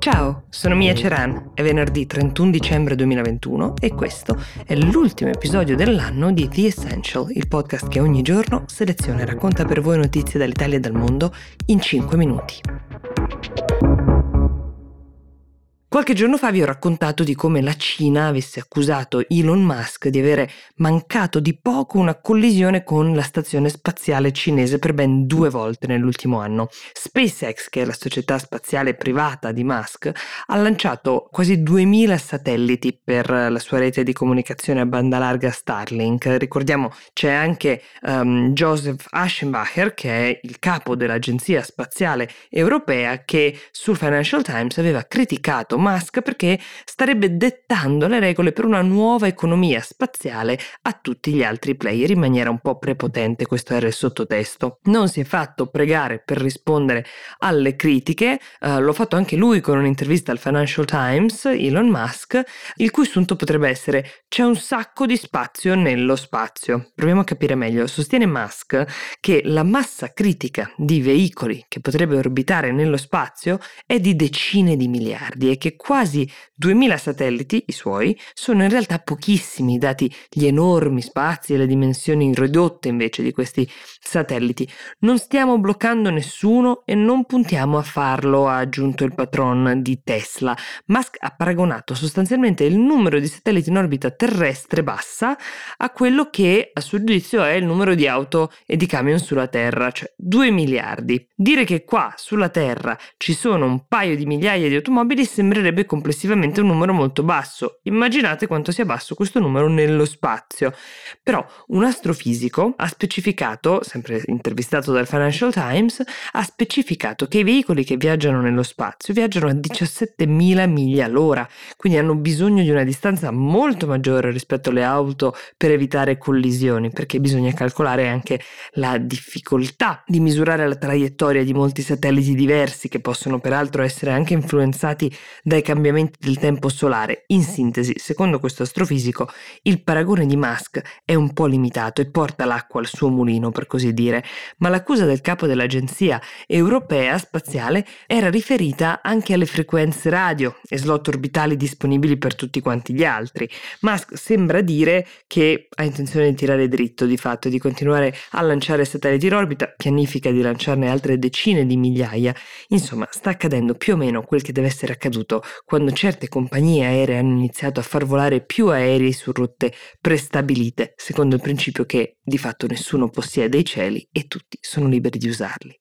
Ciao, sono Mia Ceran, è venerdì 31 dicembre 2021 e questo è l'ultimo episodio dell'anno di The Essential, il podcast che ogni giorno seleziona e racconta per voi notizie dall'Italia e dal mondo in 5 minuti. Qualche giorno fa vi ho raccontato di come la Cina avesse accusato Elon Musk di avere mancato di poco una collisione con la stazione spaziale cinese per ben due volte nell'ultimo anno. SpaceX, che è la società spaziale privata di Musk, ha lanciato quasi 2000 satelliti per la sua rete di comunicazione a banda larga Starlink. Ricordiamo c'è anche um, Joseph Aschenbacher, che è il capo dell'Agenzia Spaziale Europea, che sul Financial Times aveva criticato Musk perché starebbe dettando le regole per una nuova economia spaziale a tutti gli altri player in maniera un po' prepotente, questo era il sottotesto. Non si è fatto pregare per rispondere alle critiche, uh, l'ho fatto anche lui con un'intervista al Financial Times, Elon Musk, il cui sunto potrebbe essere c'è un sacco di spazio nello spazio. Proviamo a capire meglio. Sostiene Musk che la massa critica di veicoli che potrebbero orbitare nello spazio è di decine di miliardi e che che quasi 2000 satelliti, i suoi, sono in realtà pochissimi, dati gli enormi spazi e le dimensioni ridotte invece di questi satelliti. Non stiamo bloccando nessuno e non puntiamo a farlo, ha aggiunto il patron di Tesla. Musk ha paragonato sostanzialmente il numero di satelliti in orbita terrestre bassa a quello che a suo giudizio è il numero di auto e di camion sulla Terra, cioè 2 miliardi. Dire che qua sulla Terra ci sono un paio di migliaia di automobili sembra sembrerebbe complessivamente un numero molto basso. Immaginate quanto sia basso questo numero nello spazio. Però un astrofisico ha specificato, sempre intervistato dal Financial Times, ha specificato che i veicoli che viaggiano nello spazio viaggiano a 17.000 miglia all'ora, quindi hanno bisogno di una distanza molto maggiore rispetto alle auto per evitare collisioni, perché bisogna calcolare anche la difficoltà di misurare la traiettoria di molti satelliti diversi che possono peraltro essere anche influenzati dai cambiamenti del tempo solare. In sintesi, secondo questo astrofisico, il paragone di Musk è un po' limitato e porta l'acqua al suo mulino, per così dire, ma l'accusa del capo dell'Agenzia Europea Spaziale era riferita anche alle frequenze radio e slot orbitali disponibili per tutti quanti gli altri. Musk sembra dire che ha intenzione di tirare dritto di fatto di continuare a lanciare satelliti in orbita, pianifica di lanciarne altre decine di migliaia. Insomma, sta accadendo più o meno quel che deve essere accaduto quando certe compagnie aeree hanno iniziato a far volare più aerei su rotte prestabilite, secondo il principio che di fatto nessuno possiede i cieli e tutti sono liberi di usarli.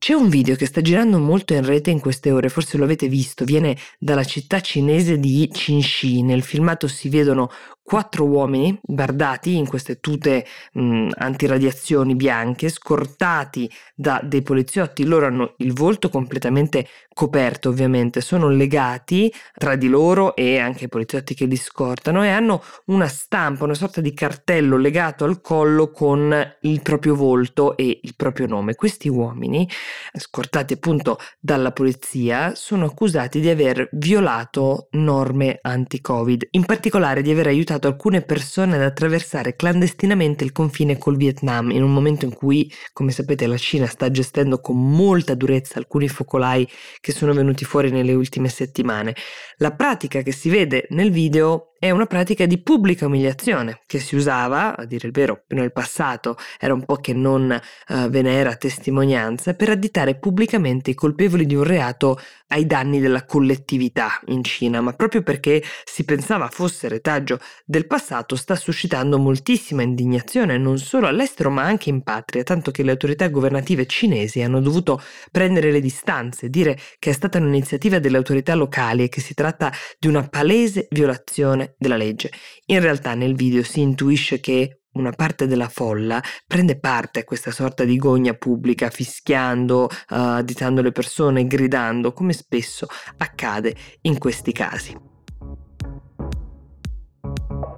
C'è un video che sta girando molto in rete in queste ore, forse lo avete visto, viene dalla città cinese di Qinxi. Nel filmato si vedono quattro uomini bardati in queste tute mh, antiradiazioni bianche, scortati da dei poliziotti. Loro hanno il volto completamente coperto, ovviamente, sono legati tra di loro e anche i poliziotti che li scortano e hanno una stampa, una sorta di cartello legato al collo con il proprio volto e il proprio nome. Questi uomini, scortati appunto dalla polizia, sono accusati di aver violato norme anti-Covid, in particolare di aver aiutato aiutato alcune persone ad attraversare clandestinamente il confine col Vietnam in un momento in cui, come sapete, la Cina sta gestendo con molta durezza alcuni focolai che sono venuti fuori nelle ultime settimane. La pratica che si vede nel video è una pratica di pubblica umiliazione che si usava, a dire il vero, nel passato. Era un po' che non uh, ve ne era testimonianza, per additare pubblicamente i colpevoli di un reato ai danni della collettività in Cina, ma proprio perché si pensava fosse retaggio del passato sta suscitando moltissima indignazione non solo all'estero ma anche in patria, tanto che le autorità governative cinesi hanno dovuto prendere le distanze, dire che è stata un'iniziativa delle autorità locali e che si tratta di una palese violazione della legge. In realtà nel video si intuisce che una parte della folla prende parte a questa sorta di gogna pubblica, fischiando, uh, additando le persone, gridando, come spesso accade in questi casi.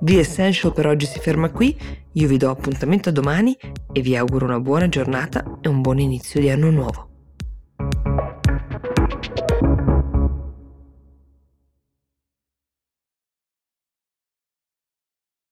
The Essential per oggi si ferma qui, io vi do appuntamento a domani e vi auguro una buona giornata e un buon inizio di anno nuovo.